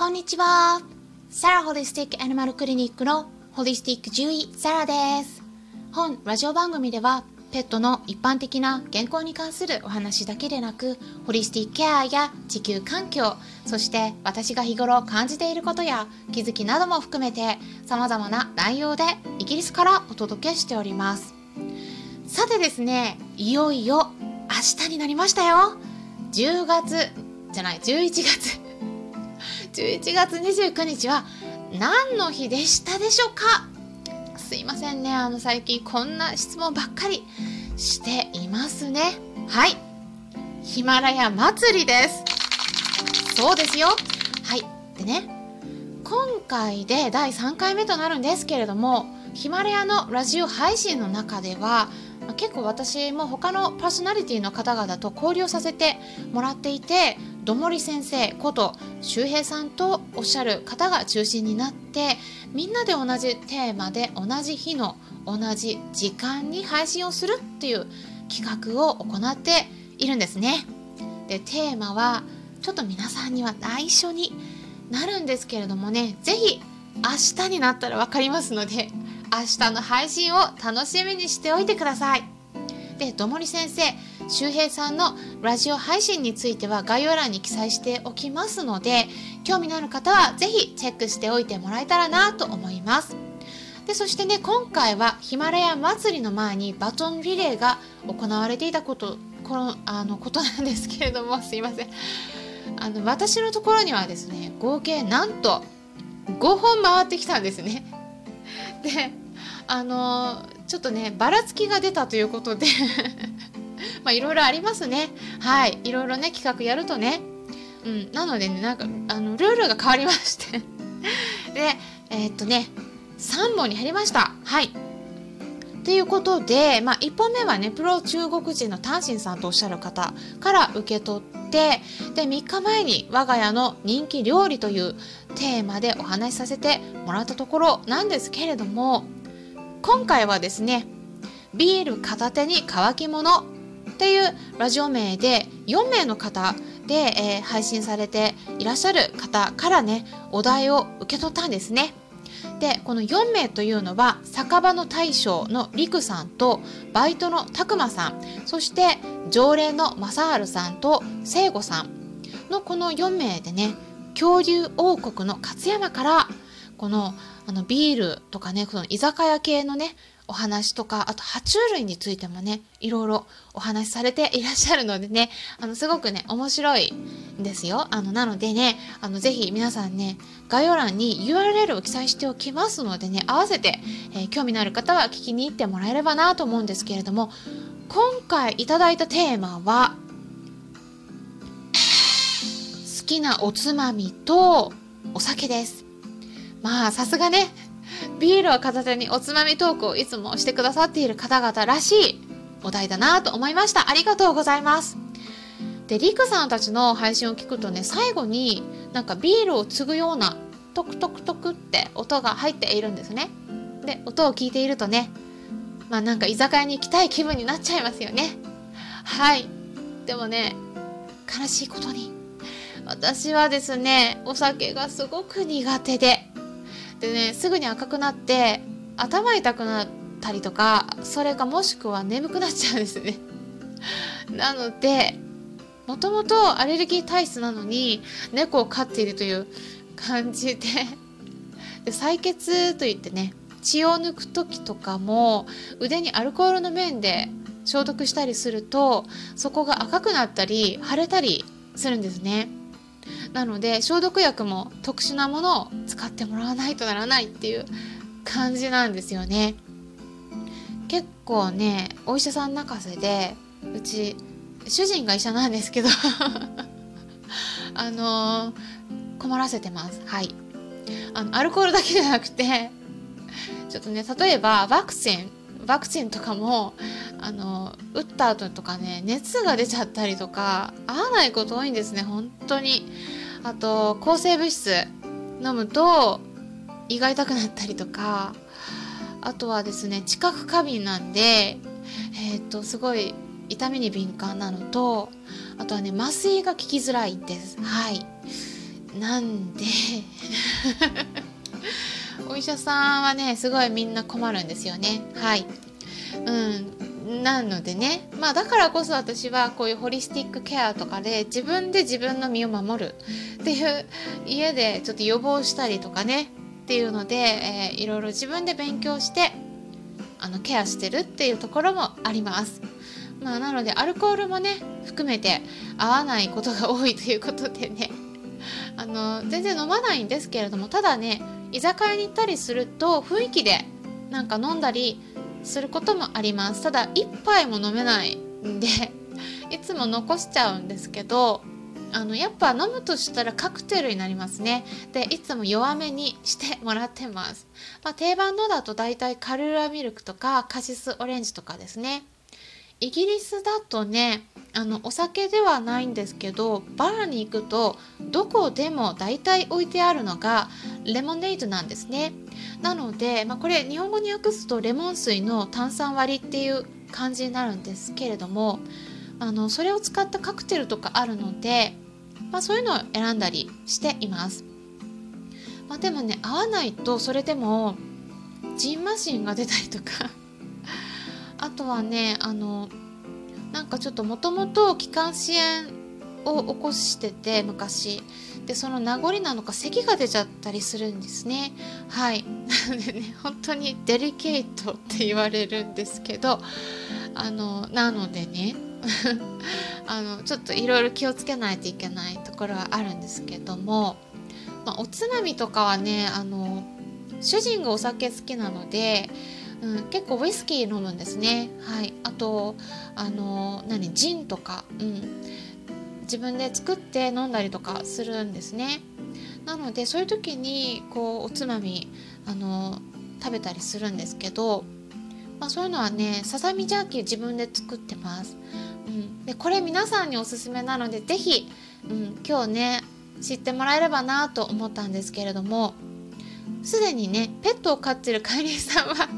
こんにちは。サラホリスティックアニマルクリニックのホリスティック獣医サラです。本ラジオ番組ではペットの一般的な健康に関するお話だけでなく、ホリスティックケアや地球環境、そして私が日頃感じていることや気づきなども含めて様々な内容でイギリスからお届けしております。さてですね、いよいよ明日になりましたよ。10月じゃない、11月。11月29日は何の日でしたでしょうか？すいませんね、あの最近こんな質問ばっかりしていますね。はい。ヒマラヤ祭りです。そうですよ。はい。でね、今回で第3回目となるんですけれども、ヒマラヤのラジオ配信の中では、結構私も他のパーソナリティの方々と交流させてもらっていてどもり先生こと周平さんとおっしゃる方が中心になってみんなで同じテーマで同じ日の同じ時間に配信をするっていう企画を行っているんですね。でテーマはちょっと皆さんには内緒になるんですけれどもね是非明日になったら分かりますので明日の配信を楽しみにしておいてください。で、どもり先生、周平さんのラジオ配信については概要欄に記載しておきますので、興味のある方はぜひチェックしておいてもらえたらなと思います。で、そしてね、今回はヒマラヤ祭りの前にバトンリレーが行われていたこと、この、あの、ことなんですけれども、すいません。あの、私のところにはですね、合計なんと5本回ってきたんですね。で、あのちょっとねばらつきが出たということで まあいろいろありますね。はい。いろいろね企画やるとね。うん。なのでねなんかあのルールが変わりまして。でえー、っとね3本に減りました。はい。ということで、まあ、1本目はねプロ中国人のタンシンさんとおっしゃる方から受け取ってで3日前に我が家の人気料理というテーマでお話しさせてもらったところなんですけれども今回はですねビール片手に乾き物っていうラジオ名で4名の方で、えー、配信されていらっしゃる方からねお題を受け取ったんですね。でこの4名というのは酒場の大将のりくさんとバイトのたくまさんそして常連の正治さんと聖子さんのこの4名でね恐竜王国の勝山からこのあのビールとかねこの居酒屋系のねお話とかあと爬虫類についてもねいろいろお話しされていらっしゃるのでねあのすごくね面白いんですよ。あのなのでねあのぜひ皆さんね概要欄に URL を記載しておきますのでね合わせて、えー、興味のある方は聞きに行ってもらえればなと思うんですけれども今回いただいたテーマは好きなおつまみとお酒です。まあさすがねビールを片手におつまみトークをいつもしてくださっている方々らしいお題だなと思いました。ありがとうございます。でリクさんたちの配信を聞くとね最後になんかビールを継ぐようなトクトクトクって音が入っているんですね。で音を聞いているとねまあなんか居酒屋に行きたい気分になっちゃいますよね。はい。でもね悲しいことに。私はですねお酒がすごく苦手で。でねすぐに赤くなって頭痛くなったりとかそれかもしくは眠くなっちゃうんですね。なのでもともとアレルギー体質なのに猫を飼っているという感じで で採血といってね血を抜く時とかも腕にアルコールの面で消毒したりするとそこが赤くなったり腫れたりするんですね。なので消毒薬も特殊なものを使ってもらわないとならないっていう感じなんですよね。結構ねお医者さん泣かせでうち主人が医者なんですけど あのー、困らせてます。はい。あのアルコールだけじゃなくてちょっとね例えばワクチンワクチンとかもあの打った後とかね熱が出ちゃったりとか合わないこと多いんですね本当に。あと抗生物質飲むと胃が痛くなったりとかあとはですね知覚過敏なんでえっ、とすごい痛みに敏感なのとあとはね麻酔が効きづらいです。はい。なんで お医者さんはねすごいみんな困るんですよね。はい。うん。なのでねまあだからこそ私はこういうホリスティックケアとかで自分で自分の身を守るっていう家でちょっと予防したりとかねっていうので、えー、いろいろ自分で勉強してあのケアしてるっていうところもあります。まあ、なのでアルコールもね含めて合わないことが多いということでねあの全然飲まないんですけれどもただね居酒屋に行ったりすると雰囲気でなんか飲んだりすることもあります。ただ1杯も飲めないんで いつも残しちゃうんですけどあのやっぱ飲むとしたらカクテルになりますね。でいつも弱めにしてもらってます、まあ、定番のだと大体カルーラミルクとかカシスオレンジとかですね。イギリスだとねあのお酒ではないんですけどバーに行くとどこでも大体置いてあるのがレモネードなんですね。なので、まあ、これ日本語に訳すとレモン水の炭酸割りっていう感じになるんですけれどもあのそれを使ったカクテルとかあるので、まあ、そういうのを選んだりしています、まあ、でもね合わないとそれでもジンマシンが出たりとか あとはねあのなんかちょっともともと気管支炎を起こしてて昔。でその名残なのか咳が出ちゃったりするんですね。はい。なのでね本当にデリケートって言われるんですけどあのなのでね あのちょっといろいろ気をつけないといけないところはあるんですけども、まあ、おつまみとかはねあの主人がお酒好きなのでうん、結構ウイスキー飲むんですね。はい、あとあの何ジンとか、うん、自分で作って飲んだりとかするんですね。なのでそういう時にこうおつまみあの食べたりするんですけど、まあ、そういうのはねささみジャーキー自分で作ってます。うん、でこれ皆さんにおすすめなので是非、うん、今日ね知ってもらえればなと思ったんですけれどもすでにねペットを飼ってるカイリーさんは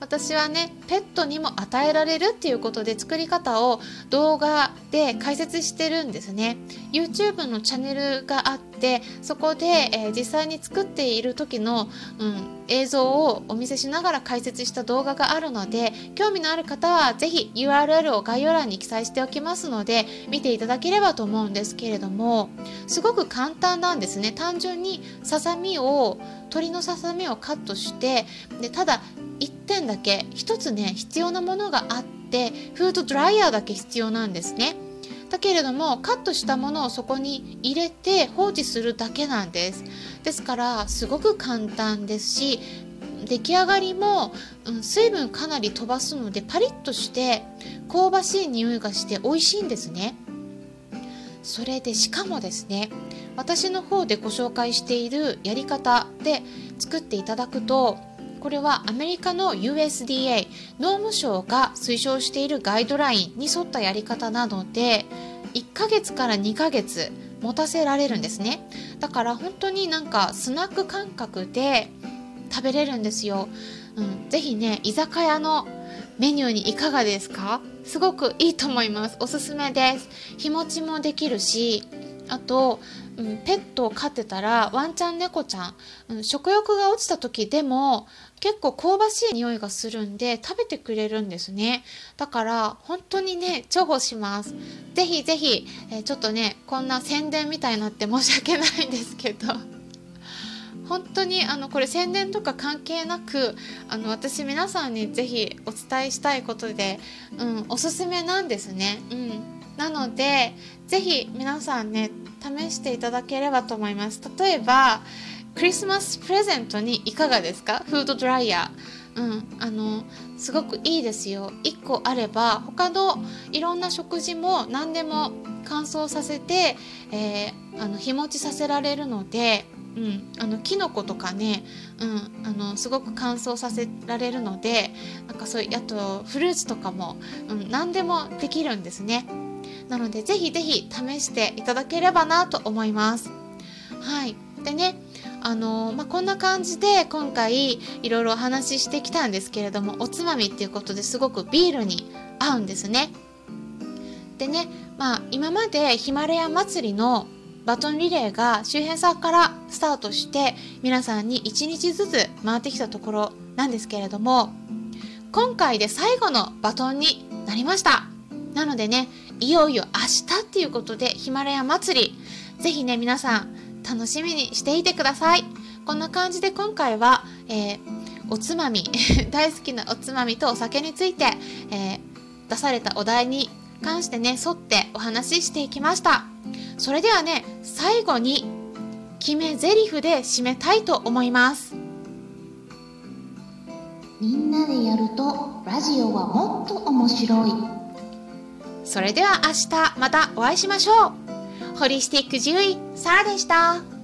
私はねペットにも与えられるっていうことで作り方を動画で解説してるんですね。YouTube のチャンネルがあってそこで、えー、実際に作っている時の、うん、映像をお見せしながら解説した動画があるので興味のある方は是非 URL を概要欄に記載しておきますので見ていただければと思うんですけれどもすごく簡単なんですね。単純にささみを鶏のささみをカットしてでただ1点だけ1つね必要なものがあってフードドライヤーだけ必要なんですね。だけれどもカットしたものをそこに入れて放置するだけなんです。ですからすごく簡単ですし出来上がりも、うん、水分かなり飛ばすのでパリッとして香ばしい匂いがして美味しいんですね。それでしかもですね私の方でご紹介しているやり方で作っていただくとこれはアメリカの USDA 農務省が推奨しているガイドラインに沿ったやり方なので1ヶ月から2ヶ月持たせられるんですね。だから本当になんかスナック感覚で食べれるんですよ、うん、ぜひね居酒屋のメニューにいかがですか？すごくいいと思います。おすすめです。日持ちもできるしあとうん、ペットを飼ってたらワンちゃん猫ちゃん、うん、食欲が落ちた時でも結構香ばしい匂いがするんで食べてくれるんですね。だから本当にね重宝します。ぜひぜひ、えー、ちょっとねこんな宣伝みたいになって申し訳ないんですけど。本当にあのこれ宣伝とか関係なくあの私皆さんにぜひお伝えしたいことで、うん、おすすめなんですね。うん、なのでぜひ皆さんね試していただければと思います。例えばクリスマスプレゼントにいかがですか？フードドライヤーうんあのすごくいいですよ1個あれば他のいろんな食事も何でも乾燥させて、えー、あの日持ちさせられるのでうん、あのキノコとかね、うん、あのすごく乾燥させられるのでなんかそうあとフルーツとかも、うん、何でもできるんですね。なのでぜひぜひ試していただければなと思います。はい。でね、あの、まあ、こんな感じで今回いろいろお話ししてきたんですけれども、おつまみっていうことですごくビールに合うんですね。でね、まあ、今までヒマラヤ祭りのバトンリレーが周辺さんからスタートして皆さんに1日ずつ回ってきたところなんですけれども今回で最後のバトンになりましたなのでねいよいよ明日っていうことでヒマラヤ祭りぜひね皆さん楽しみにしていてください。こんな感じで今回は、えー、おつまみ 大好きなおつまみとお酒について、えー、出されたお題に関してね沿ってお話ししていきました。それではね最後に決め台詞で締めたいと思います。みんなでやるとラジオはもっと面白い。それでは明日またお会いしましょうホリスティック獣医サラでした。